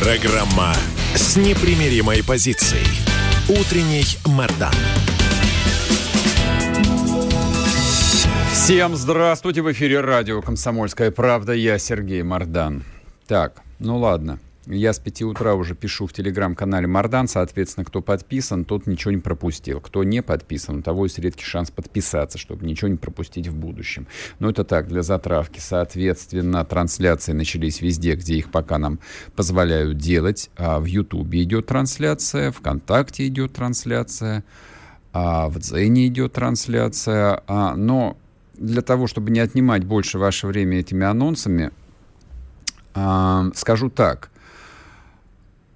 Программа с непримиримой позицией. Утренний Мордан. Всем здравствуйте! В эфире радио «Комсомольская правда». Я Сергей Мордан. Так, ну ладно. Я с 5 утра уже пишу в телеграм-канале Мардан, соответственно, кто подписан, тот ничего не пропустил. Кто не подписан, у того есть редкий шанс подписаться, чтобы ничего не пропустить в будущем. Но это так, для затравки. Соответственно, трансляции начались везде, где их пока нам позволяют делать. А в Ютубе идет трансляция, ВКонтакте идет трансляция, а в Дзене идет трансляция. А, но для того, чтобы не отнимать больше ваше время этими анонсами, а, скажу так –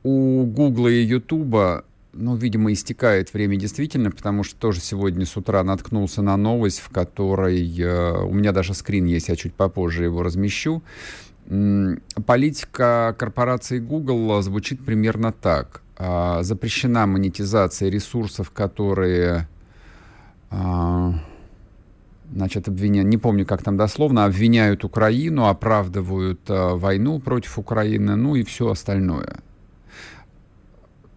у Гугла и Ютуба, ну, видимо, истекает время действительно, потому что тоже сегодня с утра наткнулся на новость, в которой э, у меня даже скрин есть, я чуть попозже его размещу. Политика корпорации Google звучит примерно так. А, запрещена монетизация ресурсов, которые а, значит, обвиняют, не помню, как там дословно, обвиняют Украину, оправдывают а, войну против Украины, ну и все остальное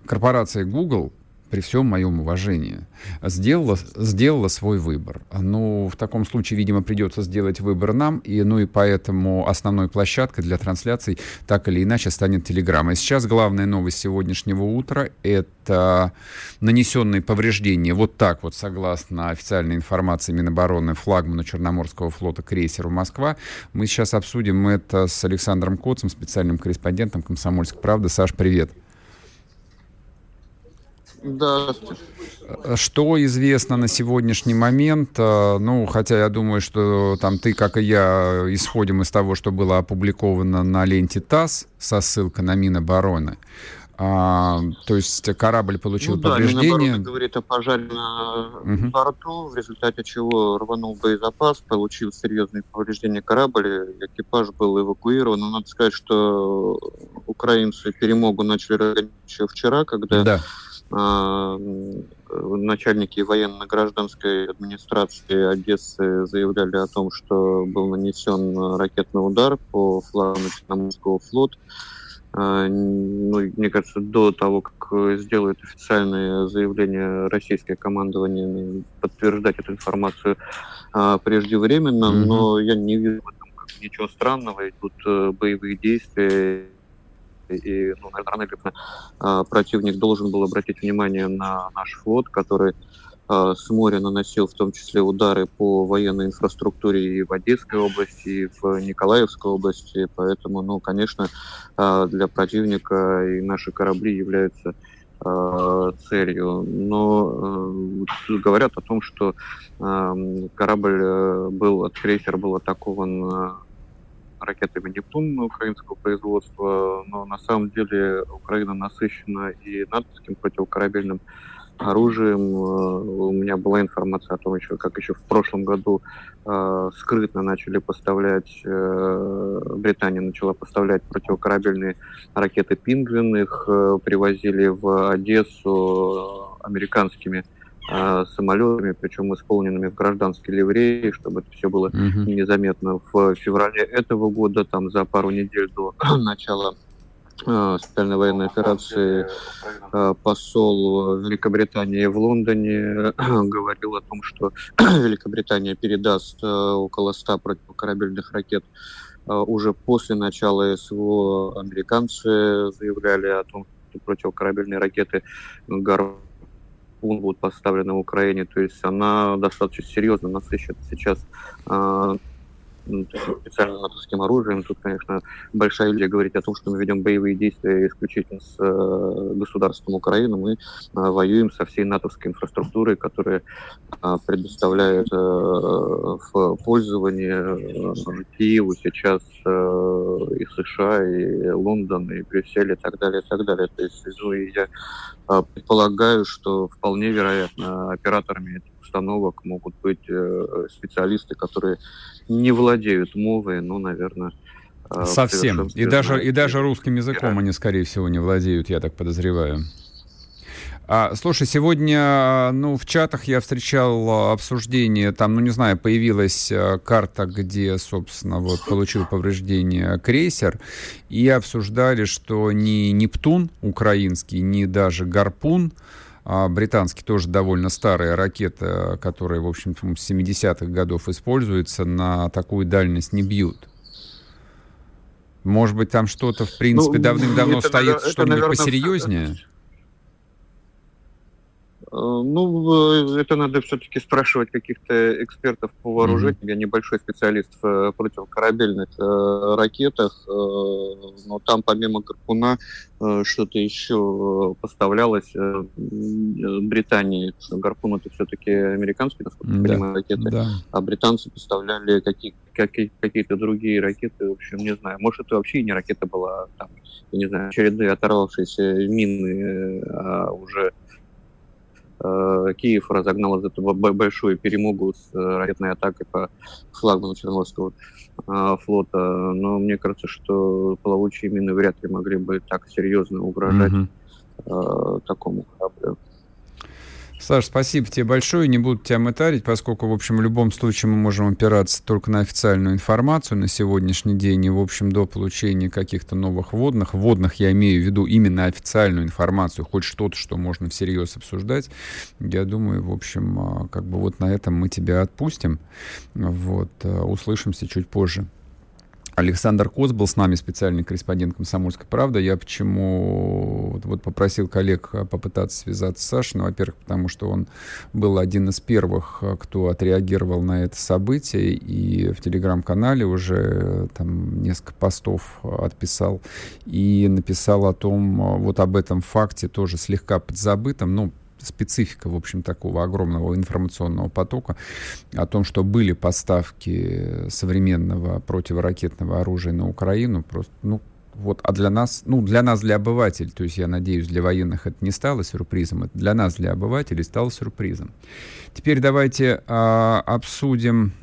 корпорация Google при всем моем уважении, сделала, сделала свой выбор. Ну, в таком случае, видимо, придется сделать выбор нам, и, ну и поэтому основной площадкой для трансляций так или иначе станет Телеграм. И сейчас главная новость сегодняшнего утра — это нанесенные повреждения, вот так вот, согласно официальной информации Минобороны, флагману Черноморского флота крейсеру «Москва». Мы сейчас обсудим это с Александром Коцем, специальным корреспондентом «Комсомольской правды». Саш, привет. Да. Что известно на сегодняшний момент? Э, ну, хотя я думаю, что там ты, как и я, исходим из того, что было опубликовано на ленте ТАСС со ссылкой на Минобороны. А, то есть корабль получил ну, повреждение. Да, говорит о пожаре на угу. борту, в результате чего рванул боезапас, получил серьезные повреждения корабль, экипаж был эвакуирован. Но надо сказать, что украинцы перемогу начали еще вчера, когда да начальники военно-гражданской администрации Одессы заявляли о том, что был нанесен ракетный удар по флагу Черноморского флота. А, ну, мне кажется, до того, как сделают официальное заявление российское командование, подтверждать эту информацию а, преждевременно, mm-hmm. но я не вижу в этом ничего странного. Идут э, боевые действия, и, ну, рано или поздно а, противник должен был обратить внимание на наш флот, который а, с моря наносил в том числе удары по военной инфраструктуре и в Одесской области, и в Николаевской области. Поэтому, ну, конечно, а, для противника и наши корабли являются целью. Но э, говорят о том, что э, корабль был, крейсер был атакован ракетами «Нептун» украинского производства, но на самом деле Украина насыщена и натовским противокорабельным оружием. Э, у меня была информация о том, еще, как еще в прошлом году э, скрытно начали поставлять, э, Британия начала поставлять противокорабельные ракеты «Пингвин», их э, привозили в Одессу американскими э, самолетами, причем исполненными в гражданской ливреи, чтобы это все было mm-hmm. незаметно. В феврале этого года, там за пару недель до начала э, специальной военной операции э, посол Великобритании в Лондоне говорил о том, что Великобритания передаст около 100 противокорабельных ракет уже после начала СВО. Американцы заявляли о том, что противокорабельные ракеты Гарвард ПУН будут поставлены в Украине. То есть она достаточно серьезно насыщена сейчас специальным натовским оружием. Тут, конечно, большая идея говорить о том, что мы ведем боевые действия исключительно с э, государством Украины. Мы э, воюем со всей натовской инфраструктурой, которая э, предоставляет э, в пользование Киеву сейчас и США, и Лондон, и Брюссель, и так далее, и так далее. То есть, ну, я э, предполагаю, что вполне вероятно операторами этих установок могут быть э, специалисты, которые не владеют мовой, но, наверное, э, Совсем. И даже, и даже русским языком они, скорее всего, не владеют, я так подозреваю. А, слушай, сегодня, ну, в чатах я встречал обсуждение, там, ну, не знаю, появилась э, карта, где, собственно, вот, получил повреждение крейсер, и обсуждали, что ни Нептун украинский, ни даже Гарпун, британский тоже довольно старая ракета, которая, в общем, с 70-х годов используется, на такую дальность не бьют. Может быть, там что-то, в принципе, ну, давным-давно стоит что-нибудь посерьезнее? Э, ну, это надо все-таки спрашивать каких-то экспертов по вооружению. Mm-hmm. Я небольшой специалист в э, противокорабельных э, ракетах, э, но там помимо Гарпуна э, что-то еще поставлялось э, Британии. Гарпун это все-таки американский, насколько я понимаю, ракеты, да. а британцы поставляли какие, какие, какие-то другие ракеты. В общем, не знаю, может это вообще не ракета была, там, я не знаю, череды оторвавшиеся мины, а уже Э, Киев разогнал из этого большую перемогу с э, ракетной атакой по флагману Черноморского э, флота. Но мне кажется, что плавучие мины вряд ли могли бы так серьезно угрожать угу. такому кораблю. Саш, спасибо тебе большое. Не буду тебя мытарить, поскольку, в общем, в любом случае мы можем опираться только на официальную информацию на сегодняшний день. И, в общем, до получения каких-то новых водных, водных я имею в виду именно официальную информацию, хоть что-то, что можно всерьез обсуждать, я думаю, в общем, а, как бы вот на этом мы тебя отпустим. Вот, а, услышимся чуть позже. Александр Коц был с нами, специальный корреспондент «Комсомольской правды». Я почему вот, вот попросил коллег а, попытаться связаться с Сашей, ну, во-первых, потому что он был один из первых, а, кто отреагировал на это событие, и в телеграм-канале уже э, там несколько постов отписал, и написал о том, вот об этом факте тоже слегка подзабытом, ну, специфика, в общем, такого огромного информационного потока о том, что были поставки современного противоракетного оружия на Украину, просто, ну, вот, а для нас, ну, для нас, для обывателей, то есть я надеюсь, для военных это не стало сюрпризом, это для нас, для обывателей стало сюрпризом. Теперь давайте а, обсудим,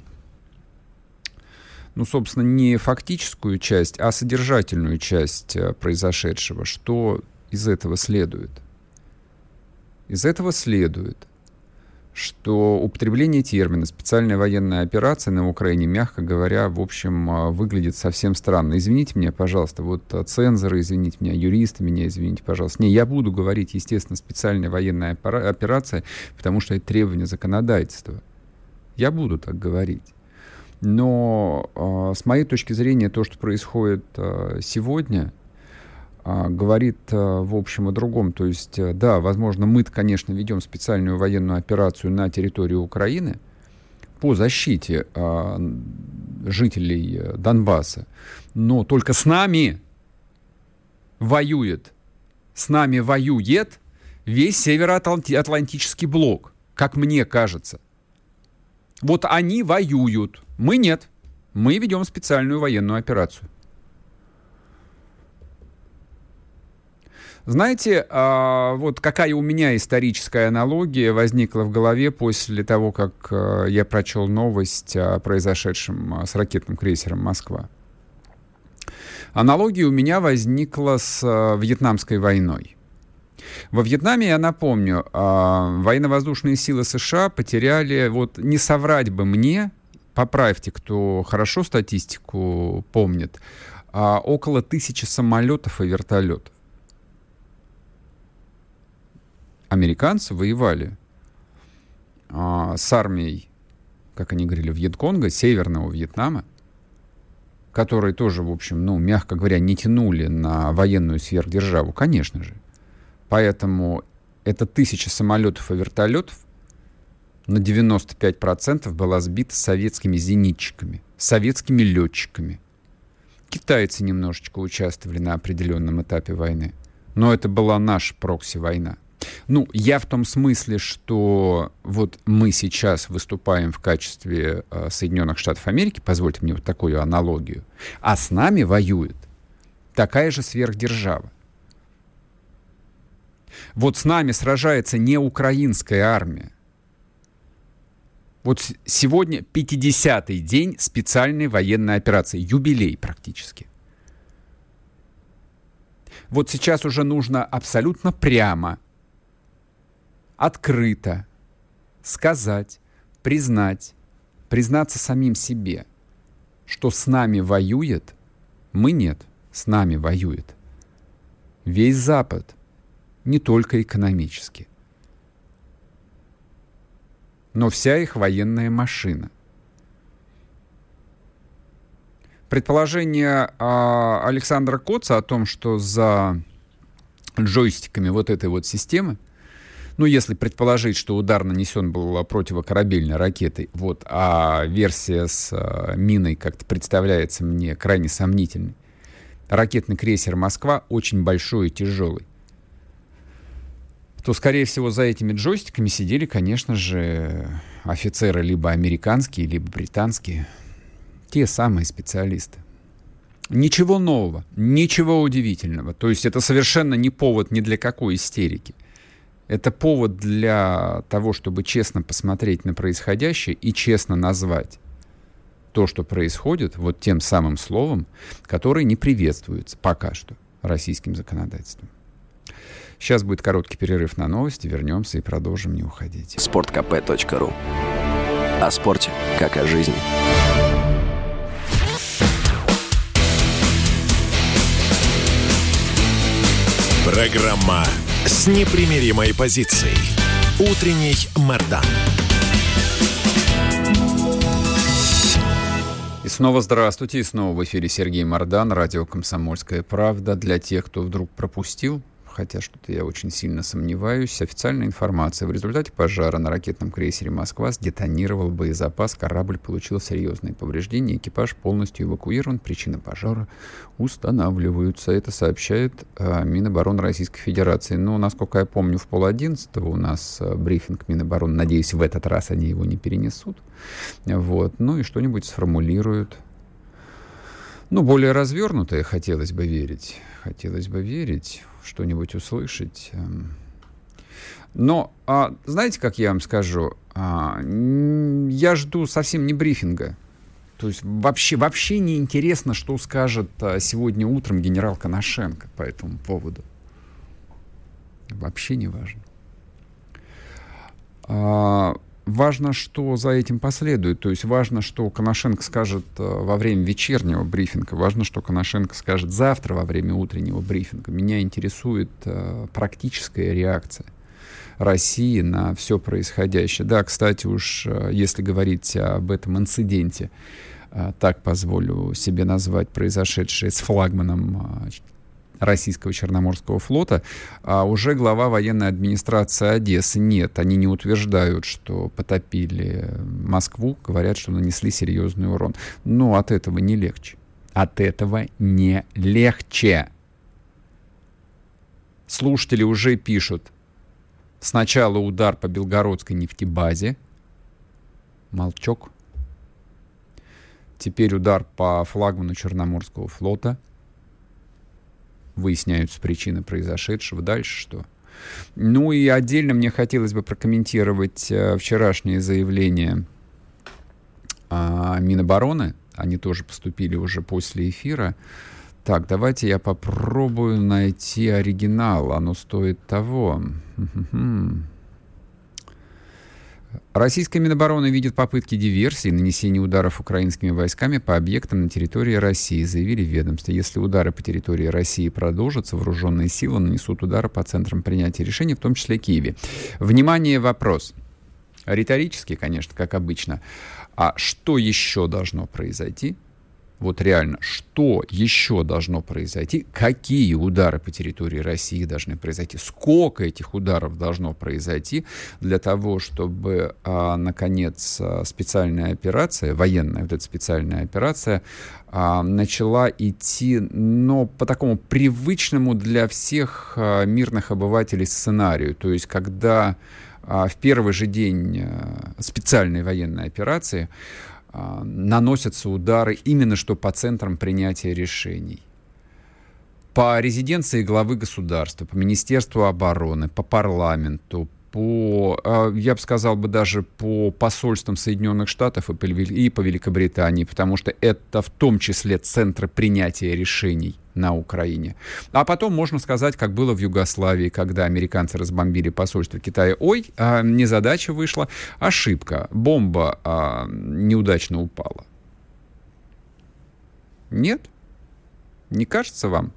ну, собственно, не фактическую часть, а содержательную часть а, произошедшего. Что из этого следует? Из этого следует, что употребление термина «специальная военная операция» на Украине, мягко говоря, в общем, а, выглядит совсем странно. Извините меня, пожалуйста, вот а, цензоры, извините меня, юристы меня, извините, пожалуйста. Не, я буду говорить, естественно, специальная военная операция, потому что это требование законодательства. Я буду так говорить. Но э, с моей точки зрения то, что происходит э, сегодня, говорит, а, в общем, о другом. То есть, э, да, возможно, мы, конечно, ведем специальную военную операцию на территории Украины по защите а, жителей э, Донбасса, но только с нами воюет, с нами воюет весь Североатлантический блок, как мне кажется. Вот они воюют, мы нет. Мы ведем специальную военную операцию. Знаете, а, вот какая у меня историческая аналогия возникла в голове после того, как а, я прочел новость о произошедшем а, с ракетным крейсером «Москва». Аналогия у меня возникла с Вьетнамской войной. Во Вьетнаме, я напомню, военно-воздушные силы США потеряли, вот не соврать бы мне, поправьте, кто хорошо статистику помнит, около тысячи самолетов и вертолетов. Американцы воевали а, с армией, как они говорили, Вьетконга, Северного Вьетнама, которые тоже, в общем, ну, мягко говоря, не тянули на военную сверхдержаву, конечно же. Поэтому это тысяча самолетов и вертолетов на 95% была сбита советскими зенитчиками, советскими летчиками. Китайцы немножечко участвовали на определенном этапе войны. Но это была наша прокси-война. Ну, я в том смысле, что вот мы сейчас выступаем в качестве э, Соединенных Штатов Америки, позвольте мне вот такую аналогию, а с нами воюет такая же сверхдержава. Вот с нами сражается не украинская армия. Вот сегодня 50-й день специальной военной операции, юбилей практически. Вот сейчас уже нужно абсолютно прямо, открыто сказать, признать, признаться самим себе, что с нами воюет, мы нет, с нами воюет весь Запад – не только экономически, но вся их военная машина. Предположение а, Александра Коца о том, что за джойстиками вот этой вот системы, ну, если предположить, что удар нанесен был противокорабельной ракетой, вот, а версия с а, миной как-то представляется мне крайне сомнительной, ракетный крейсер «Москва» очень большой и тяжелый то, скорее всего, за этими джойстиками сидели, конечно же, офицеры либо американские, либо британские. Те самые специалисты. Ничего нового, ничего удивительного. То есть это совершенно не повод ни для какой истерики. Это повод для того, чтобы честно посмотреть на происходящее и честно назвать то, что происходит, вот тем самым словом, которое не приветствуется пока что российским законодательством. Сейчас будет короткий перерыв на новости. Вернемся и продолжим не уходить. Спорткп.ру О спорте, как о жизни. Программа с непримиримой позицией. Утренний Мордан. И снова здравствуйте, и снова в эфире Сергей Мордан, радио «Комсомольская правда». Для тех, кто вдруг пропустил хотя что-то я очень сильно сомневаюсь. Официальная информация. В результате пожара на ракетном крейсере «Москва» сдетонировал боезапас, корабль получил серьезные повреждения, экипаж полностью эвакуирован, причины пожара устанавливаются. Это сообщает э, Минобороны Российской Федерации. Но, насколько я помню, в пол одиннадцатого у нас э, брифинг Минобороны. Надеюсь, в этот раз они его не перенесут. Вот. Ну и что-нибудь сформулируют. Ну, более развернутое хотелось бы верить. Хотелось бы верить что-нибудь услышать. Эм. Но, а, знаете, как я вам скажу, а, я жду совсем не брифинга. То есть вообще, вообще не интересно, что скажет а, сегодня утром генерал Коношенко по этому поводу. Вообще не важно. А, важно, что за этим последует. То есть важно, что Коношенко скажет э, во время вечернего брифинга, важно, что Коношенко скажет завтра во время утреннего брифинга. Меня интересует э, практическая реакция России на все происходящее. Да, кстати, уж э, если говорить об этом инциденте, так позволю себе назвать произошедшее с флагманом российского Черноморского флота, а уже глава военной администрации Одессы. Нет, они не утверждают, что потопили Москву, говорят, что нанесли серьезный урон. Но от этого не легче. От этого не легче. Слушатели уже пишут. Сначала удар по Белгородской нефтебазе. Молчок. Теперь удар по флагману Черноморского флота – выясняются причины произошедшего. Дальше что? Ну и отдельно мне хотелось бы прокомментировать э, вчерашнее заявление э, Минобороны. Они тоже поступили уже после эфира. Так, давайте я попробую найти оригинал. Оно стоит того. Российская Минобороны видит попытки диверсии и нанесения ударов украинскими войсками по объектам на территории России, заявили в. Если удары по территории России продолжатся, вооруженные силы нанесут удары по центрам принятия решений, в том числе Киеве. Внимание, вопрос. Риторический, конечно, как обычно. А что еще должно произойти, вот реально, что еще должно произойти, какие удары по территории России должны произойти, сколько этих ударов должно произойти для того, чтобы, а, наконец, а, специальная операция, военная вот эта специальная операция, а, начала идти, но по такому привычному для всех а, мирных обывателей сценарию, то есть когда а, в первый же день а, специальной военной операции наносятся удары именно что по центрам принятия решений. По резиденции главы государства, по Министерству обороны, по парламенту, по, а, я бы сказал бы даже по посольствам Соединенных Штатов и по Великобритании, потому что это в том числе центры принятия решений на Украине. А потом можно сказать, как было в Югославии, когда американцы разбомбили посольство Китая. Ой, а, незадача вышла, ошибка, бомба а, неудачно упала. Нет? Не кажется вам?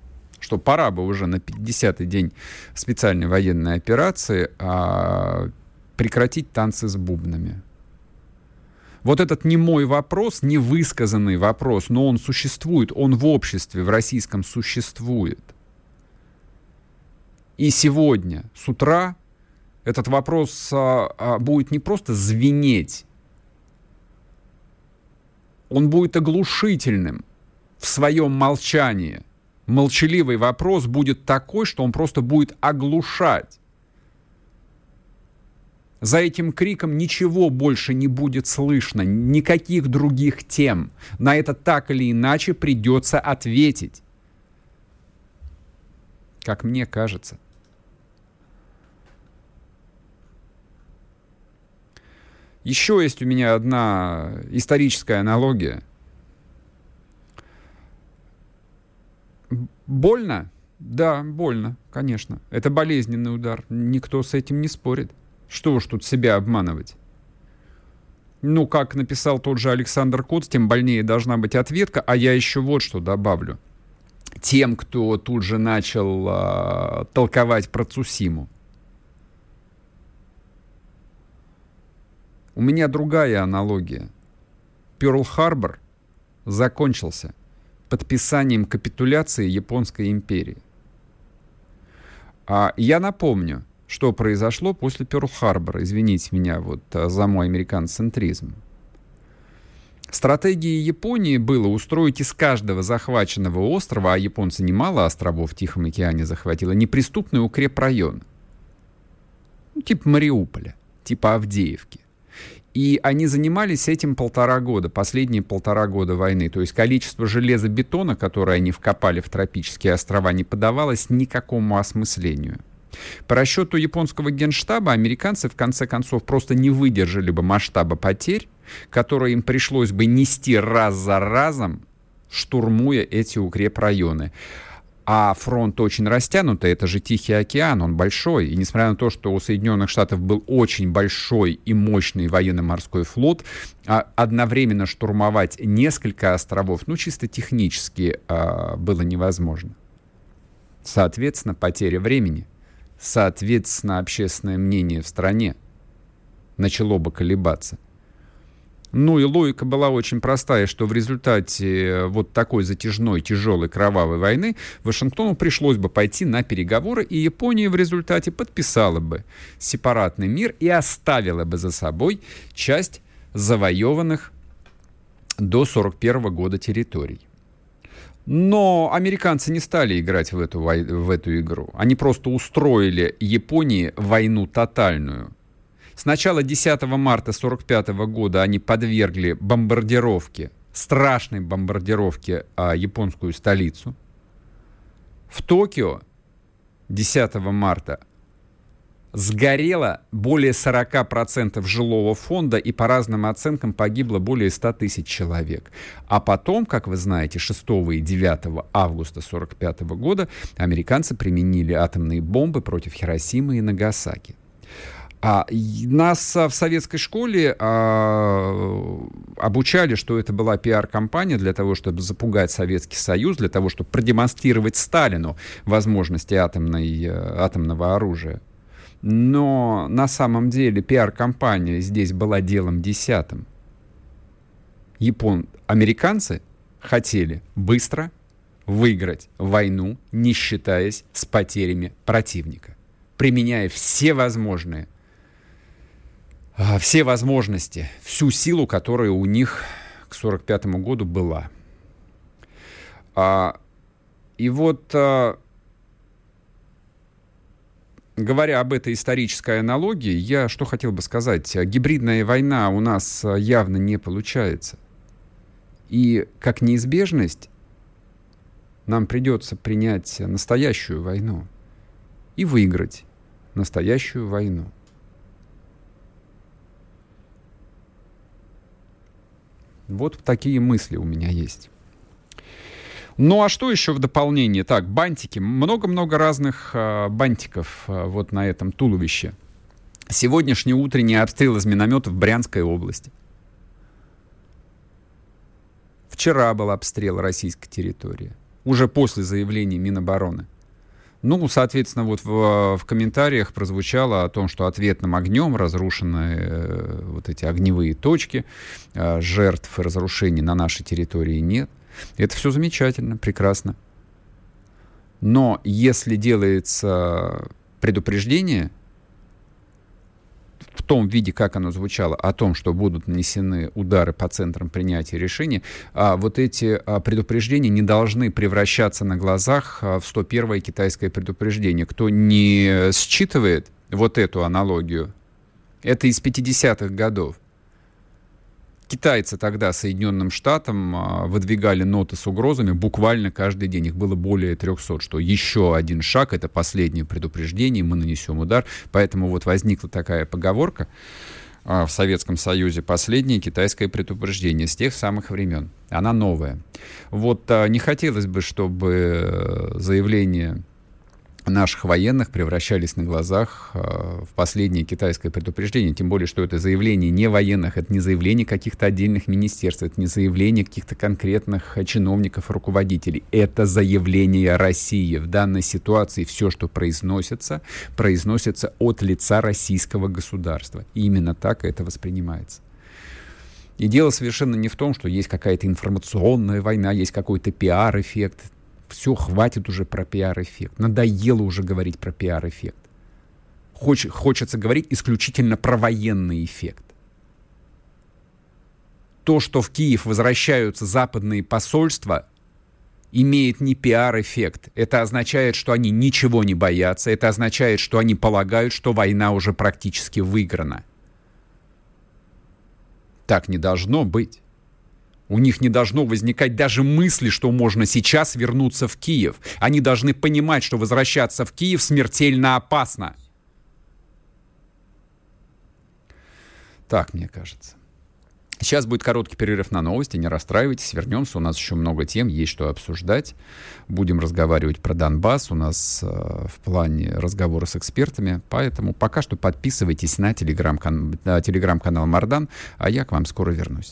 что пора бы уже на 50-й день специальной военной операции а, прекратить танцы с бубнами. Вот этот не мой вопрос, не высказанный вопрос, но он существует, он в обществе, в российском существует. И сегодня, с утра, этот вопрос а, а, будет не просто звенеть, он будет оглушительным в своем молчании – молчаливый вопрос будет такой, что он просто будет оглушать. За этим криком ничего больше не будет слышно, никаких других тем. На это так или иначе придется ответить. Как мне кажется. Еще есть у меня одна историческая аналогия – Больно? Да, больно, конечно. Это болезненный удар. Никто с этим не спорит. Что уж тут себя обманывать? Ну, как написал тот же Александр Коц, тем больнее должна быть ответка. А я еще вот что добавлю. Тем, кто тут же начал э, толковать про Цусиму. У меня другая аналогия. Перл-Харбор закончился – подписанием капитуляции Японской империи. А я напомню, что произошло после Перл-Харбора. Извините меня вот а, за мой американцентризм. Стратегией Японии было устроить из каждого захваченного острова, а японцы немало островов в Тихом океане захватило, неприступный укрепрайон. Ну, типа Мариуполя, типа Авдеевки. И они занимались этим полтора года, последние полтора года войны. То есть количество железобетона, которое они вкопали в тропические острова, не подавалось никакому осмыслению. По расчету японского генштаба, американцы в конце концов просто не выдержали бы масштаба потерь, которые им пришлось бы нести раз за разом, штурмуя эти укрепрайоны. А фронт очень растянутый, это же Тихий океан, он большой. И несмотря на то, что у Соединенных Штатов был очень большой и мощный военно-морской флот, а одновременно штурмовать несколько островов, ну, чисто технически а, было невозможно. Соответственно, потеря времени, соответственно, общественное мнение в стране начало бы колебаться. Ну и логика была очень простая, что в результате э, вот такой затяжной, тяжелой, кровавой войны Вашингтону пришлось бы пойти на переговоры, и Япония в результате подписала бы сепаратный мир и оставила бы за собой часть завоеванных до 1941 года территорий. Но американцы не стали играть в эту, в эту игру. Они просто устроили Японии войну тотальную. С начала 10 марта 1945 года они подвергли бомбардировке, страшной бомбардировке а, японскую столицу. В Токио 10 марта сгорело более 40% жилого фонда и по разным оценкам погибло более 100 тысяч человек. А потом, как вы знаете, 6 и 9 августа 1945 года американцы применили атомные бомбы против Хиросимы и Нагасаки. А, нас а, в советской школе а, обучали, что это была пиар-компания для того, чтобы запугать Советский Союз, для того, чтобы продемонстрировать Сталину возможности атомной, э, атомного оружия. Но на самом деле пиар-компания здесь была делом десятым. Япон... Американцы хотели быстро выиграть войну, не считаясь с потерями противника, применяя все возможные а, все возможности, всю силу, которая у них к 1945 году была. А, и вот, а, говоря об этой исторической аналогии, я что хотел бы сказать. Гибридная война у нас явно не получается. И как неизбежность нам придется принять настоящую войну и выиграть настоящую войну. Вот такие мысли у меня есть. Ну а что еще в дополнение? Так, бантики. Много-много разных э, бантиков э, вот на этом туловище. Сегодняшний утренний обстрел из минометов в Брянской области. Вчера был обстрел российской территории. Уже после заявления Минобороны. Ну, соответственно, вот в, в комментариях прозвучало о том, что ответным огнем разрушены э, вот эти огневые точки, э, жертв и разрушений на нашей территории нет. Это все замечательно, прекрасно. Но если делается предупреждение, в том виде, как оно звучало, о том, что будут нанесены удары по центрам принятия решений, а вот эти а, предупреждения не должны превращаться на глазах а, в 101-е китайское предупреждение. Кто не считывает вот эту аналогию, это из 50-х годов. Китайцы тогда Соединенным Штатам а, выдвигали ноты с угрозами буквально каждый день. Их было более 300, что еще один шаг, это последнее предупреждение, мы нанесем удар. Поэтому вот возникла такая поговорка а, в Советском Союзе. Последнее китайское предупреждение с тех самых времен. Она новая. Вот а, не хотелось бы, чтобы э, заявление наших военных превращались на глазах э, в последнее китайское предупреждение. Тем более, что это заявление не военных, это не заявление каких-то отдельных министерств, это не заявление каких-то конкретных чиновников, руководителей. Это заявление России. В данной ситуации все, что произносится, произносится от лица российского государства. И именно так это воспринимается. И дело совершенно не в том, что есть какая-то информационная война, есть какой-то пиар-эффект все, хватит уже про пиар-эффект. Надоело уже говорить про пиар-эффект. Хоч, хочется говорить исключительно про военный эффект. То, что в Киев возвращаются западные посольства, имеет не пиар-эффект. Это означает, что они ничего не боятся. Это означает, что они полагают, что война уже практически выиграна. Так не должно быть. У них не должно возникать даже мысли, что можно сейчас вернуться в Киев. Они должны понимать, что возвращаться в Киев смертельно опасно. Так, мне кажется. Сейчас будет короткий перерыв на новости, не расстраивайтесь, вернемся, у нас еще много тем, есть что обсуждать. Будем разговаривать про Донбасс, у нас э, в плане разговора с экспертами, поэтому пока что подписывайтесь на телеграм-канал телеграм Мардан, а я к вам скоро вернусь.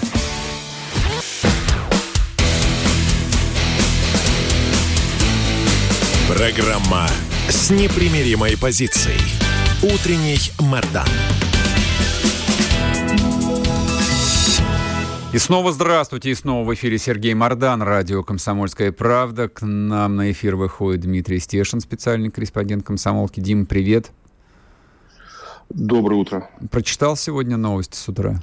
Программа с непримиримой позицией. Утренний Мордан. И снова здравствуйте, и снова в эфире Сергей Мордан, радио «Комсомольская правда». К нам на эфир выходит Дмитрий Стешин, специальный корреспондент «Комсомолки». Дим, привет. Доброе утро. Прочитал сегодня новости с утра?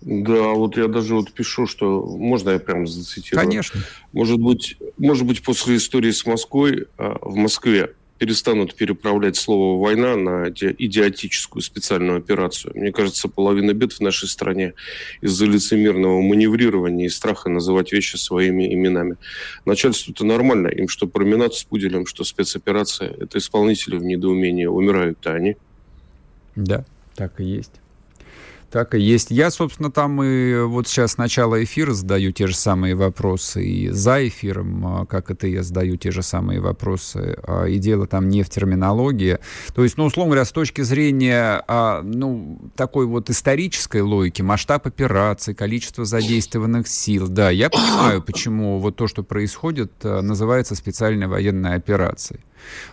Да, вот я даже вот пишу, что можно я прям зацитирую? Конечно. Может быть, может быть после истории с Москвой а, в Москве перестанут переправлять слово «война» на идиотическую специальную операцию. Мне кажется, половина бед в нашей стране из-за лицемерного маневрирования и страха называть вещи своими именами. Начальству-то нормально. Им что променад с пуделем, что спецоперация. Это исполнители в недоумении. Умирают-то они. Да, так и есть. Так и есть. Я, собственно, там и вот сейчас с начала эфира задаю те же самые вопросы, и за эфиром, а, как это я задаю те же самые вопросы. А, и дело там не в терминологии. То есть, ну, условно говоря, с точки зрения, а, ну, такой вот исторической логики, масштаб операций, количество задействованных сил, да, я понимаю, почему вот то, что происходит, называется специальной военной операцией.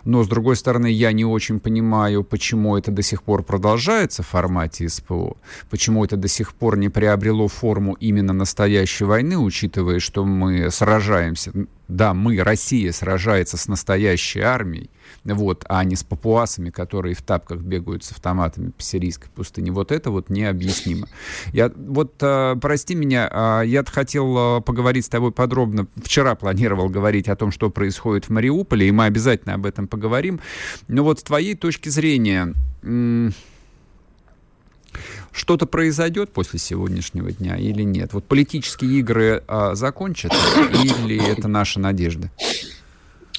Но, с другой стороны, я не очень понимаю, почему это до сих пор продолжается в формате СПО, почему это до сих пор не приобрело форму именно настоящей войны, учитывая, что мы сражаемся да, мы, Россия, сражается с настоящей армией, вот, а не с папуасами, которые в тапках бегают с автоматами по сирийской пустыне. Вот это вот необъяснимо. Я, вот, э, прости меня, э, я хотел э, поговорить с тобой подробно. Вчера планировал говорить о том, что происходит в Мариуполе, и мы обязательно об этом поговорим. Но вот с твоей точки зрения... Что-то произойдет после сегодняшнего дня или нет? Вот политические игры а, закончатся или это наша надежда?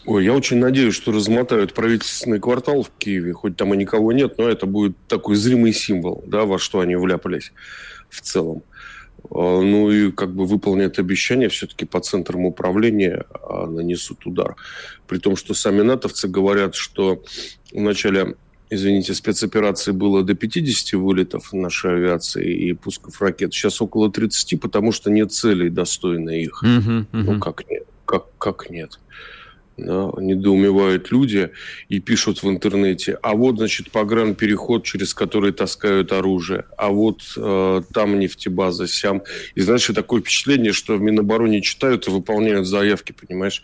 Ой, я очень надеюсь, что размотают правительственный квартал в Киеве, хоть там и никого нет, но это будет такой зримый символ, да, во что они вляпались в целом. А, ну и как бы выполнят обещание, все-таки по центрам управления а, нанесут удар. При том, что сами натовцы говорят, что в начале извините, спецоперации было до 50 вылетов нашей авиации и пусков ракет. Сейчас около 30, потому что нет целей достойной их. Uh-huh. Ну, как нет? Как, как нет? Да, недоумевают люди и пишут в интернете, а вот, значит, погранпереход, через который таскают оружие, а вот э, там нефтебаза, сям. И, знаешь, такое впечатление, что в Минобороне читают и выполняют заявки, понимаешь,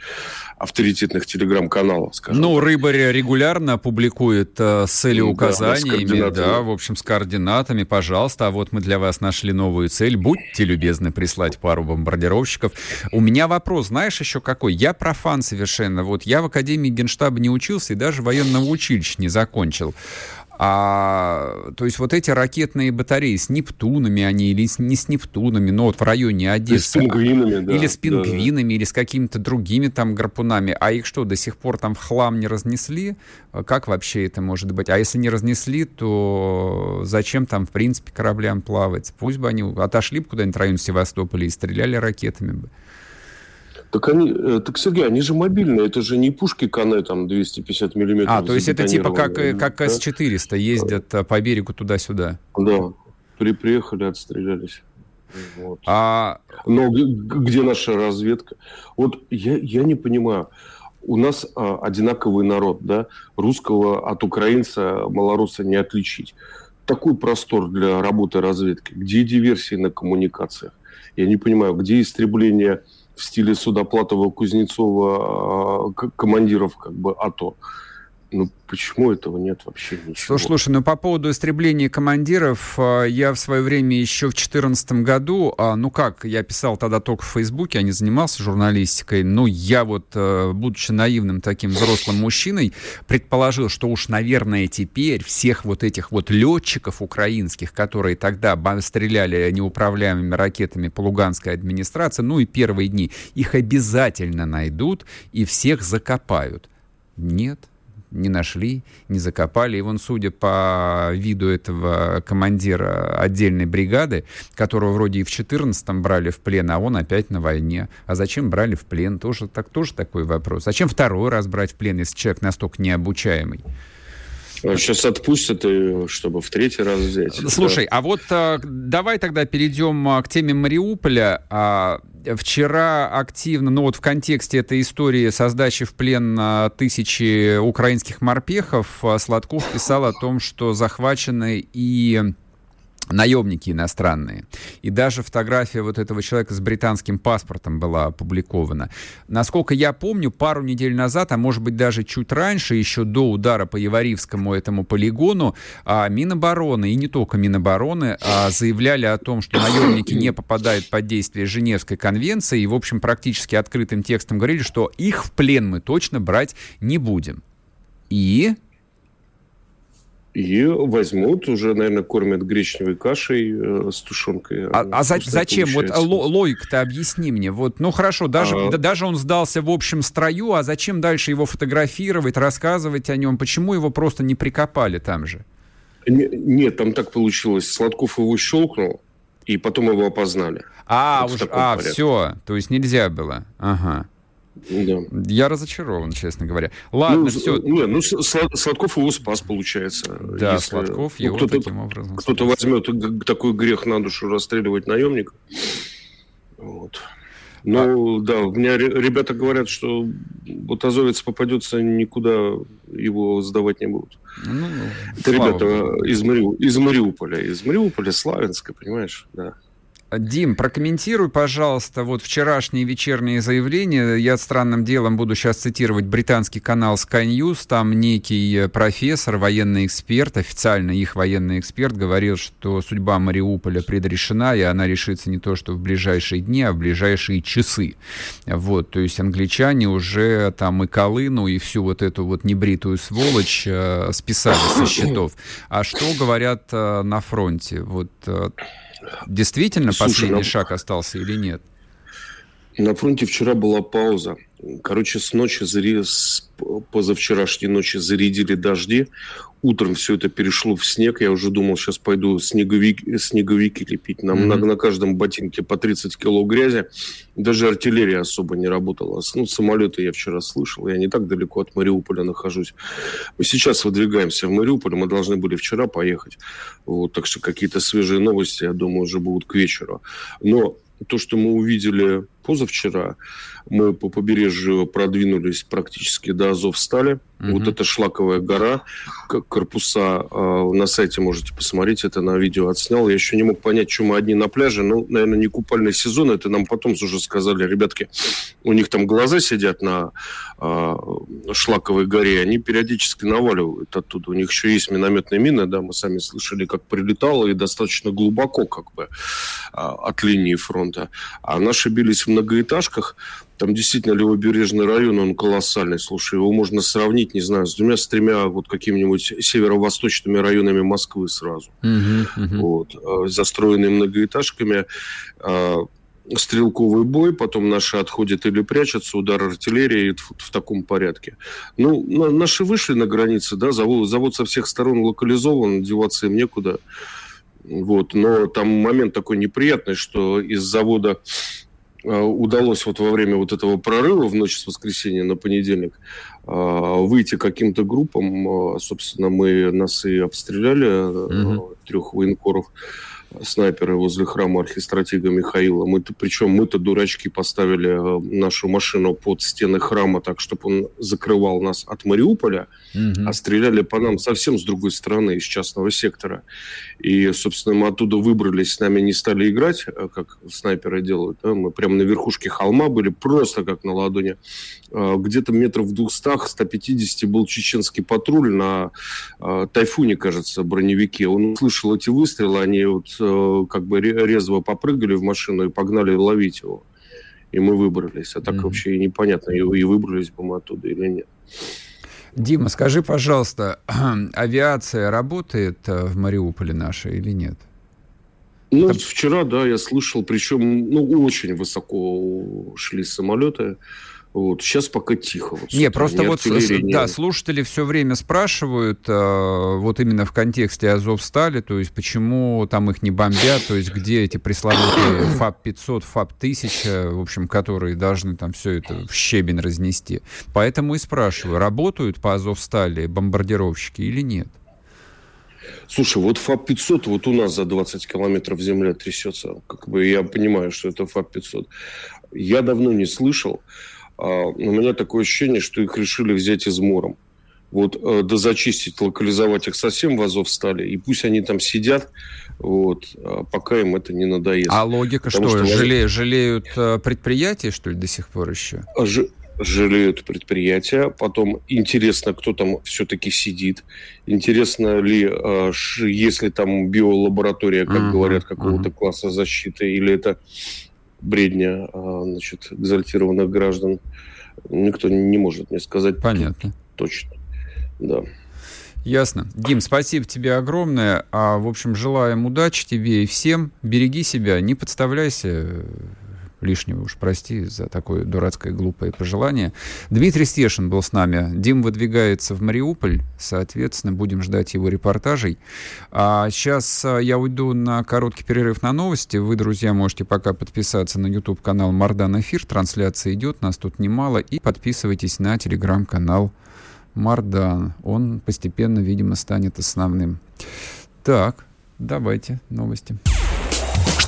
авторитетных телеграм-каналов, скажем. Ну, Рыбарь регулярно публикует э, с целеуказаниями, да, да, в общем, с координатами, пожалуйста, а вот мы для вас нашли новую цель, будьте любезны прислать пару бомбардировщиков. У меня вопрос, знаешь, еще какой? Я профан совершенно вот я в Академии Генштаба не учился и даже военного училища не закончил. А, то есть вот эти ракетные батареи с Нептунами они или с, не с Нептунами, но вот в районе Одессы. С пингвинами, да. Или с пингвинами, да. или с какими-то другими там гарпунами. А их что, до сих пор там в хлам не разнесли? Как вообще это может быть? А если не разнесли, то зачем там, в принципе, кораблям плавать? Пусть бы они отошли бы куда-нибудь в район Севастополя и стреляли ракетами бы. Так они, э, так Сергей, они же мобильные, это же не пушки Кане там 250 миллиметров. А, то есть это типа как, э, как С-400 ездят да. по берегу туда-сюда. Да, при, приехали, отстрелялись. Вот. А... Но где наша разведка? Вот я, я не понимаю. У нас а, одинаковый народ, да? Русского от украинца, малоруса не отличить. Такой простор для работы разведки. Где диверсии на коммуникациях? Я не понимаю, где истребление в стиле Судоплатова, Кузнецова, а, командиров как бы АТО. Ну, почему этого нет вообще ничего? Слушай, ну по поводу истребления командиров, а, я в свое время еще в 2014 году, а, ну как, я писал тогда только в Фейсбуке, я не занимался журналистикой, но я вот, э, будучи наивным таким взрослым мужчиной, предположил, что уж, наверное, теперь всех вот этих вот летчиков украинских, которые тогда стреляли неуправляемыми ракетами по луганской администрации, ну и первые дни, их обязательно найдут и всех закопают. Нет не нашли, не закопали. И вон, судя по виду этого командира отдельной бригады, которого вроде и в 14-м брали в плен, а он опять на войне. А зачем брали в плен? Тоже, так, тоже такой вопрос. Зачем второй раз брать в плен, если человек настолько необучаемый? Сейчас отпустят, чтобы в третий раз взять. Слушай, да. а вот а, давай тогда перейдем а, к теме Мариуполя. А, вчера активно, ну вот в контексте этой истории со сдачей в плен тысячи украинских морпехов, Сладков писал о том, что захвачены и наемники иностранные. И даже фотография вот этого человека с британским паспортом была опубликована. Насколько я помню, пару недель назад, а может быть даже чуть раньше, еще до удара по Еваривскому этому полигону, а, Минобороны, и не только Минобороны, а, заявляли о том, что наемники не попадают под действие Женевской конвенции, и, в общем, практически открытым текстом говорили, что их в плен мы точно брать не будем. И и возьмут, уже, наверное, кормят гречневой кашей э, с тушенкой. А, а за, зачем? Вот логика-то объясни мне. Вот, ну хорошо, даже, а... да, даже он сдался в общем строю, а зачем дальше его фотографировать, рассказывать о нем? Почему его просто не прикопали там же? Нет, там так получилось. Сладков его щелкнул, и потом его опознали. А, вот уж, а все, то есть нельзя было. Ага. Да. Я разочарован, честно говоря. Ладно, ну, все. Не, ну Сладков его спас, получается. Да, Сладков ну, его кто-то, таким образом Кто-то возьмет такой грех на душу расстреливать наемника. Вот. Ну, а... да, у меня ребята говорят, что вот азовец попадется, никуда его сдавать не будут. Ну, Это ребята из, Мари... из Мариуполя. Из Мариуполя, Славянска, понимаешь, да. Дим, прокомментируй, пожалуйста, вот вчерашние вечерние заявления. Я странным делом буду сейчас цитировать британский канал Sky News. Там некий профессор, военный эксперт, официально их военный эксперт, говорил, что судьба Мариуполя предрешена, и она решится не то, что в ближайшие дни, а в ближайшие часы. Вот, то есть англичане уже там и Колыну, и всю вот эту вот небритую сволочь э, списали со счетов. А что говорят э, на фронте? Вот э, Действительно Слушай, последний на... шаг остался или нет? На фронте вчера была пауза. Короче, с ночи, с позавчерашней ночи зарядили дожди. Утром все это перешло в снег. Я уже думал, сейчас пойду снеговик, снеговики лепить. Нам mm-hmm. на, на каждом ботинке по 30 кило грязи. Даже артиллерия особо не работала. Ну, самолеты я вчера слышал. Я не так далеко от Мариуполя нахожусь. Мы сейчас выдвигаемся в Мариуполь. Мы должны были вчера поехать. Вот, так что какие-то свежие новости, я думаю, уже будут к вечеру. Но то, что мы увидели позавчера, мы по побережью продвинулись практически до Азовстали. Угу. Вот это Шлаковая гора, корпуса э, на сайте можете посмотреть, это на видео отснял. Я еще не мог понять, что мы одни на пляже. Ну, наверное, не купальный сезон, это нам потом уже сказали, ребятки, у них там глаза сидят на э, Шлаковой горе, они периодически наваливают оттуда. У них еще есть минометные мины, да, мы сами слышали, как прилетало, и достаточно глубоко как бы э, от линии фронта. А наши бились в многоэтажках, там действительно левобережный район, он колоссальный. Слушай, его можно сравнить, не знаю, с двумя, с тремя вот какими-нибудь северо-восточными районами Москвы сразу. Uh-huh, uh-huh. Вот, э, застроенные многоэтажками э, стрелковый бой, потом наши отходят или прячутся, удар артиллерии в, в таком порядке. Ну, на, наши вышли на границы, да, завод, завод со всех сторон локализован, деваться им некуда. Вот, но там момент такой неприятный, что из завода удалось вот во время вот этого прорыва в ночь с воскресенья на понедельник э, выйти каким-то группам. Э, собственно, мы нас и обстреляли, mm-hmm. трех военкоров снайперы возле храма архистратига Михаила. Мы -то, причем мы-то, дурачки, поставили э, нашу машину под стены храма так, чтобы он закрывал нас от Мариуполя, угу. а стреляли по нам совсем с другой стороны, из частного сектора. И, собственно, мы оттуда выбрались, с нами не стали играть, э, как снайперы делают. Да? Мы прямо на верхушке холма были, просто как на ладони. Э, где-то метров в 200-150 был чеченский патруль на Тайфуне, кажется, броневике. Он услышал эти выстрелы, они вот как бы резво попрыгали в машину и погнали ловить его. И мы выбрались. А так mm-hmm. вообще непонятно, и, и выбрались бы мы оттуда или нет. Дима, скажи, пожалуйста, авиация работает э, в Мариуполе наша или нет? Ну, Там... вчера, да, я слышал, причем, ну, очень высоко шли самолеты. Вот. Сейчас пока тихо. Вот, не, просто вот да, слушатели все время спрашивают, э, вот именно в контексте Азовстали, то есть почему там их не бомбят, то есть где эти пресловутые ФАП-500, ФАП-1000, в общем, которые должны там все это в щебень разнести. Поэтому и спрашиваю, работают по Азовстали бомбардировщики или нет? Слушай, вот ФАП-500 вот у нас за 20 километров земля трясется. Как бы я понимаю, что это ФАП-500. Я давно не слышал. У меня такое ощущение, что их решили взять измором. Вот, э, да зачистить, локализовать их совсем в Азов стали, и пусть они там сидят, вот, а пока им это не надоест. А логика Потому что? что жале, жалеют э, предприятия, что ли, до сих пор еще? А ж, жалеют предприятия. Потом интересно, кто там все-таки сидит. Интересно ли, если там биолаборатория, как uh-huh, говорят, какого-то класса защиты, или это бредня а, значит, экзальтированных граждан. Никто не может мне сказать Понятно. точно. Да. Ясно. Дим, спасибо тебе огромное. А, в общем, желаем удачи тебе и всем. Береги себя, не подставляйся лишнего уж прости за такое дурацкое глупое пожелание. Дмитрий Стешин был с нами. Дим выдвигается в Мариуполь, соответственно, будем ждать его репортажей. А сейчас а, я уйду на короткий перерыв на новости. Вы, друзья, можете пока подписаться на YouTube-канал Мардан Эфир. Трансляция идет, нас тут немало. И подписывайтесь на телеграм-канал Мардан. Он постепенно, видимо, станет основным. Так, давайте новости.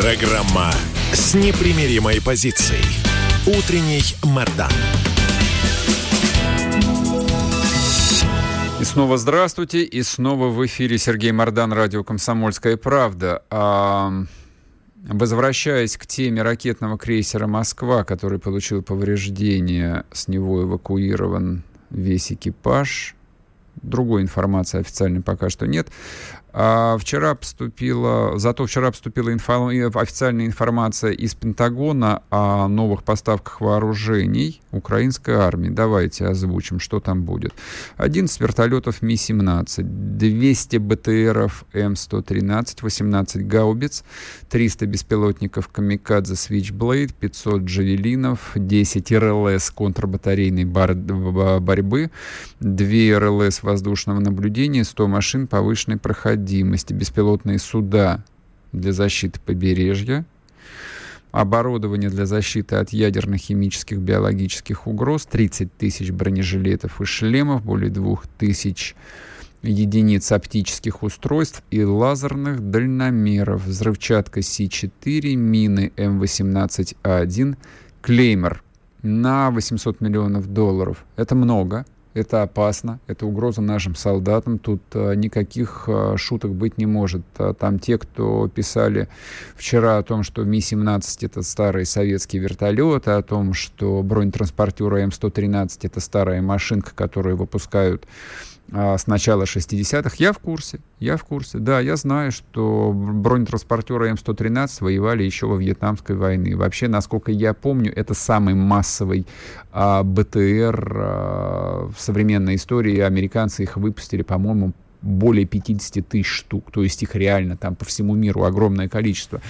Программа с непримиримой позицией. Утренний Мордан. И снова здравствуйте, и снова в эфире Сергей Мордан, радио «Комсомольская правда». А, возвращаясь к теме ракетного крейсера «Москва», который получил повреждения, с него эвакуирован весь экипаж. Другой информации официальной пока что нет. А вчера поступила, зато вчера поступила инфо, официальная информация из Пентагона о новых поставках вооружений украинской армии. Давайте озвучим, что там будет. 11 вертолетов Ми-17, 200 БТРов М113, 18 гаубиц, 300 беспилотников Камикадзе Switchblade, 500 джавелинов, 10 РЛС контрбатарейной бар- борьбы, 2 РЛС воздушного наблюдения, 100 машин повышенной проходимости проходимости, беспилотные суда для защиты побережья, оборудование для защиты от ядерных, химических, биологических угроз, 30 тысяч бронежилетов и шлемов, более 2 тысяч единиц оптических устройств и лазерных дальномеров, взрывчатка С-4, мины М18А1, клеймер на 800 миллионов долларов. Это много – это опасно, это угроза нашим солдатам. Тут а, никаких а, шуток быть не может. А, там те, кто писали вчера о том, что Ми-17 это старые советские вертолеты, о том, что бронетранспортеры М113 это старая машинка, которую выпускают с начала 60-х. Я в курсе, я в курсе. Да, я знаю, что бронетранспортеры М113 воевали еще во Вьетнамской войне. Вообще, насколько я помню, это самый массовый а, БТР а, в современной истории. Американцы их выпустили, по-моему, более 50 тысяч штук. То есть их реально там по всему миру огромное количество.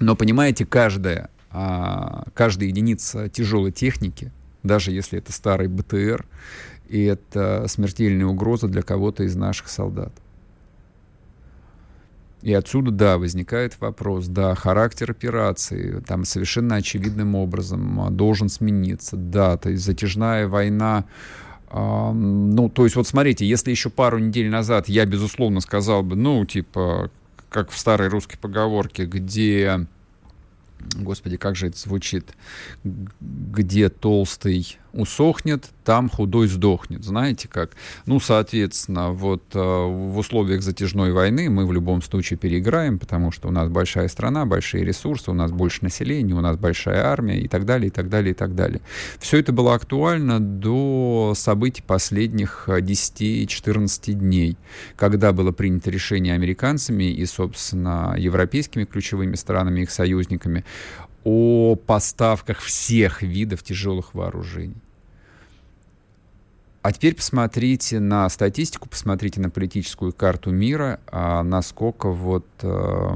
Но понимаете, каждая, а, каждая единица тяжелой техники, даже если это старый БТР, и это смертельная угроза для кого-то из наших солдат. И отсюда, да, возникает вопрос, да, характер операции там совершенно очевидным образом а, должен смениться, да, то есть затяжная война, э, ну, то есть вот смотрите, если еще пару недель назад я, безусловно, сказал бы, ну, типа, как в старой русской поговорке, где, господи, как же это звучит, где толстый усохнет, там худой сдохнет. Знаете как? Ну, соответственно, вот э, в условиях затяжной войны мы в любом случае переиграем, потому что у нас большая страна, большие ресурсы, у нас больше населения, у нас большая армия и так далее, и так далее, и так далее. Все это было актуально до событий последних 10-14 дней, когда было принято решение американцами и, собственно, европейскими ключевыми странами, их союзниками, о поставках всех видов тяжелых вооружений. А теперь посмотрите на статистику, посмотрите на политическую карту мира, а насколько вот э,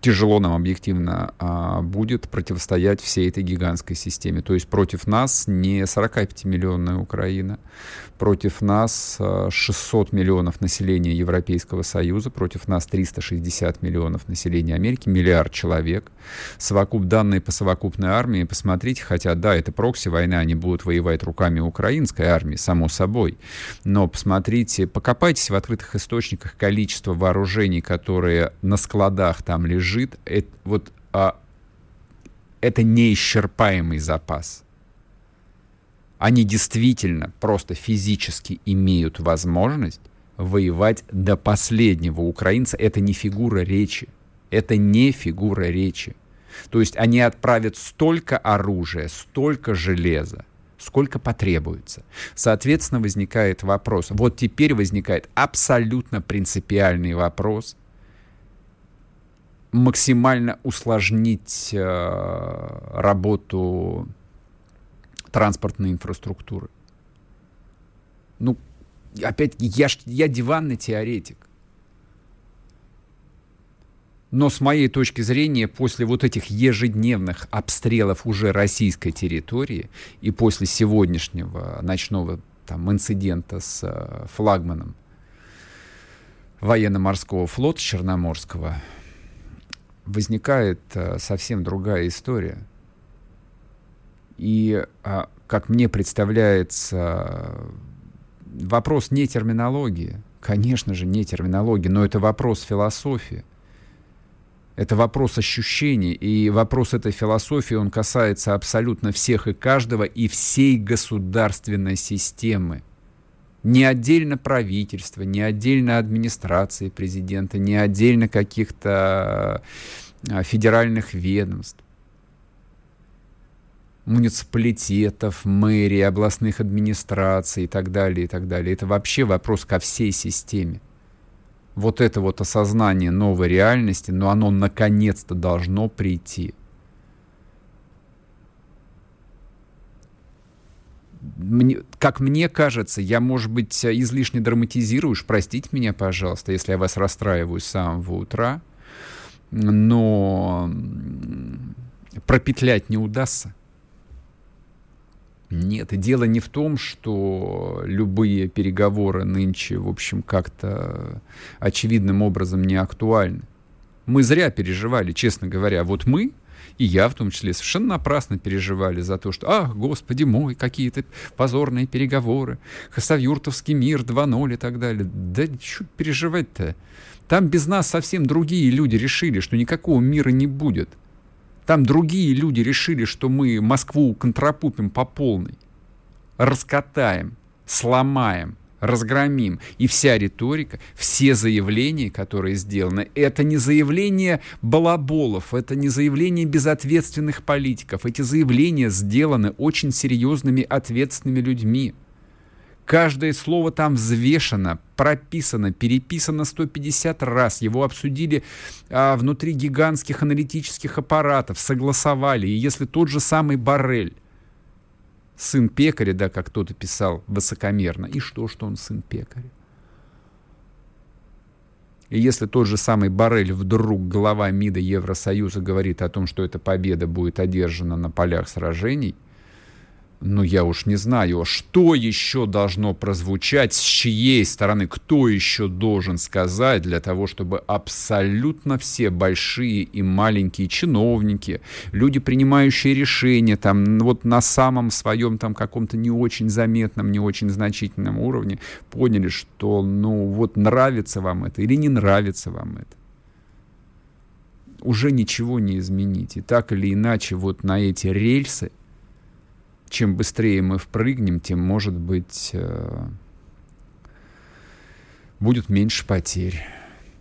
тяжело нам объективно а, будет противостоять всей этой гигантской системе. То есть против нас не 45-миллионная Украина, против нас 600 а, миллионов населения Европейского Союза, против нас 360 миллионов населения Америки, миллиард человек. Совокуп данные по совокупной армии, посмотрите, хотя да, это прокси-война, они будут воевать руками украинской армии, само собой. Но посмотрите, покопайтесь в открытых источниках количество вооружений, которые на складах там лежат, лежит, это, вот, а, это неисчерпаемый запас. Они действительно просто физически имеют возможность воевать до последнего. Украинца это не фигура речи. Это не фигура речи. То есть они отправят столько оружия, столько железа, сколько потребуется. Соответственно, возникает вопрос. Вот теперь возникает абсолютно принципиальный вопрос. Максимально усложнить э, работу транспортной инфраструктуры. Ну, опять, я, я диванный теоретик. Но с моей точки зрения, после вот этих ежедневных обстрелов уже российской территории и после сегодняшнего ночного там, инцидента с э, флагманом военно-морского флота Черноморского, возникает э, совсем другая история. И, э, как мне представляется, вопрос не терминологии, конечно же, не терминологии, но это вопрос философии. Это вопрос ощущений, и вопрос этой философии, он касается абсолютно всех и каждого, и всей государственной системы. Не отдельно правительства, не отдельно администрации президента, не отдельно каких-то а, федеральных ведомств, муниципалитетов, мэрий, областных администраций и так далее, и так далее. Это вообще вопрос ко всей системе вот это вот осознание новой реальности, но оно наконец-то должно прийти. Мне, как мне кажется, я, может быть, излишне драматизирую, уж простите меня, пожалуйста, если я вас расстраиваю с самого утра, но пропетлять не удастся. Нет, дело не в том, что любые переговоры нынче, в общем, как-то очевидным образом не актуальны. Мы зря переживали, честно говоря. Вот мы, и я в том числе, совершенно напрасно переживали за то, что, ах, господи мой, какие-то позорные переговоры, Хасавюртовский мир 2.0 и так далее. Да что переживать-то? Там без нас совсем другие люди решили, что никакого мира не будет. Там другие люди решили, что мы Москву контрапупим по полной, раскатаем, сломаем, разгромим. И вся риторика, все заявления, которые сделаны, это не заявления балаболов, это не заявления безответственных политиков. Эти заявления сделаны очень серьезными, ответственными людьми. Каждое слово там взвешено, прописано, переписано 150 раз. Его обсудили а, внутри гигантских аналитических аппаратов, согласовали. И если тот же самый Барель, сын пекаря, да, как кто-то писал высокомерно, и что, что он сын пекаря? И если тот же самый Барель, вдруг глава МИДа Евросоюза, говорит о том, что эта победа будет одержана на полях сражений – ну, я уж не знаю, что еще должно прозвучать, с чьей стороны, кто еще должен сказать для того, чтобы абсолютно все большие и маленькие чиновники, люди, принимающие решения там вот на самом своем там каком-то не очень заметном, не очень значительном уровне, поняли, что ну вот нравится вам это или не нравится вам это уже ничего не изменить. И так или иначе вот на эти рельсы чем быстрее мы впрыгнем, тем, может быть, э, будет меньше потерь.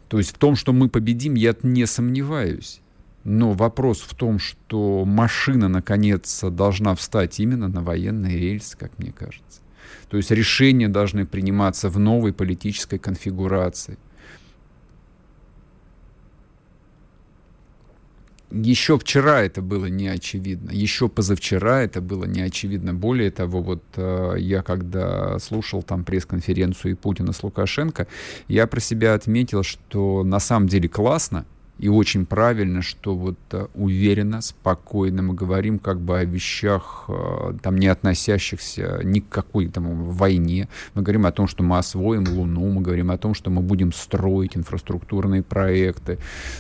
То есть в том, что мы победим, я не сомневаюсь. Но вопрос в том, что машина, наконец, должна встать именно на военные рельсы, как мне кажется. То есть решения должны приниматься в новой политической конфигурации. Еще вчера это было не очевидно, еще позавчера это было не очевидно. Более того, вот э, я когда слушал там пресс-конференцию и Путина с Лукашенко, я про себя отметил, что на самом деле классно, и очень правильно, что вот э, уверенно, спокойно мы говорим как бы о вещах, э, там, не относящихся ни к какой там войне. Мы говорим о том, что мы освоим Луну, мы говорим о том, что мы будем строить инфраструктурные проекты,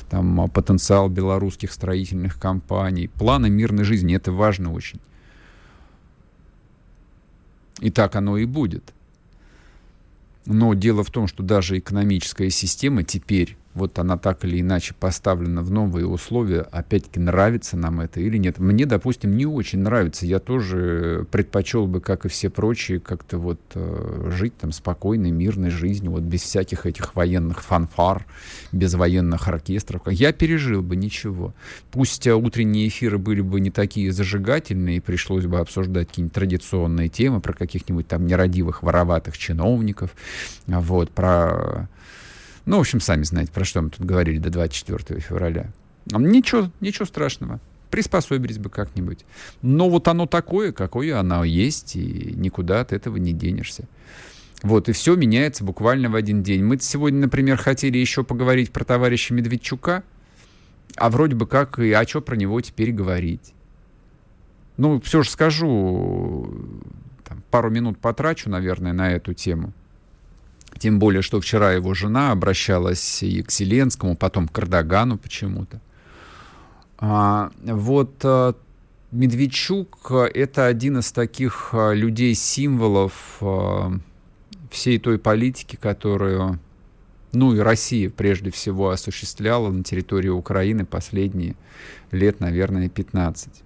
там, потенциал белорусских строительных компаний. Планы мирной жизни, это важно очень. И так оно и будет. Но дело в том, что даже экономическая система теперь вот она так или иначе поставлена в новые условия, опять-таки нравится нам это или нет. Мне, допустим, не очень нравится. Я тоже предпочел бы, как и все прочие, как-то вот э, жить там спокойной, мирной жизнью, вот без всяких этих военных фанфар, без военных оркестров. Я пережил бы ничего. Пусть э, утренние эфиры были бы не такие зажигательные, и пришлось бы обсуждать какие-нибудь традиционные темы про каких-нибудь там нерадивых, вороватых чиновников, вот, про ну, в общем, сами знаете, про что мы тут говорили до 24 февраля. Ничего, ничего страшного. Приспособились бы как-нибудь. Но вот оно такое, какое оно есть, и никуда от этого не денешься. Вот, и все меняется буквально в один день. Мы сегодня, например, хотели еще поговорить про товарища Медведчука, а вроде бы как и а что про него теперь говорить? Ну, все же скажу, там, пару минут потрачу, наверное, на эту тему. Тем более, что вчера его жена обращалась и к Зеленскому, потом к Эрдогану почему-то. А, вот а, Медведчук — это один из таких а, людей-символов а, всей той политики, которую, ну и Россия прежде всего осуществляла на территории Украины последние лет, наверное, 15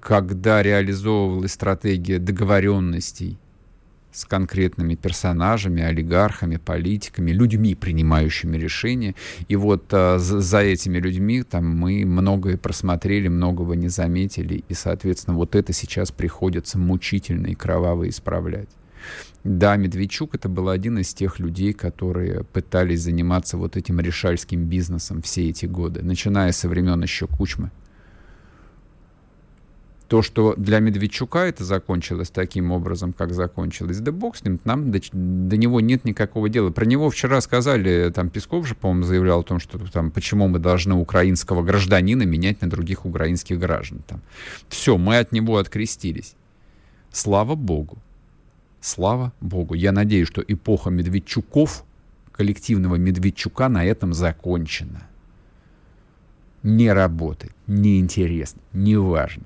когда реализовывалась стратегия договоренностей с конкретными персонажами, олигархами, политиками, людьми, принимающими решения. И вот а, за, этими людьми там мы многое просмотрели, многого не заметили, и, соответственно, вот это сейчас приходится мучительно и кроваво исправлять. Да, Медведчук это был один из тех людей, которые пытались заниматься вот этим решальским бизнесом все эти годы, начиная со времен еще Кучмы. То, что для Медведчука это закончилось таким образом, как закончилось, да бог с ним, нам до, до него нет никакого дела. Про него вчера сказали, там Песков же, по-моему, заявлял о том, что там, почему мы должны украинского гражданина менять на других украинских граждан. Там. Все, мы от него открестились. Слава богу. Слава богу. Я надеюсь, что эпоха Медведчуков, коллективного Медведчука на этом закончена. Не работает, неинтересно, неважно.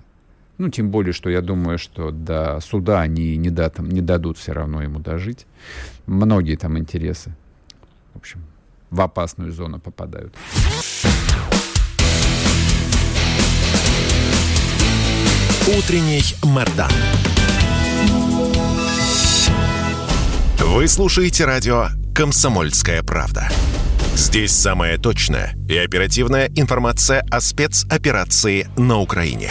Ну, тем более, что я думаю, что до суда они не, да, там, не дадут все равно ему дожить. Многие там интересы, в общем, в опасную зону попадают. Утренний Мордан. Вы слушаете радио «Комсомольская правда». Здесь самая точная и оперативная информация о спецоперации на Украине.